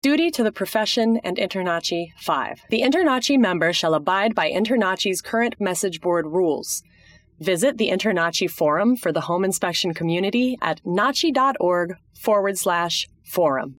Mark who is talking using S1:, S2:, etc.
S1: Duty to the profession and InterNACHI 5. The InterNACHI member shall abide by InterNACHI's current message board rules. Visit the InterNACHI forum for the home inspection community at nachi.org forward slash forum.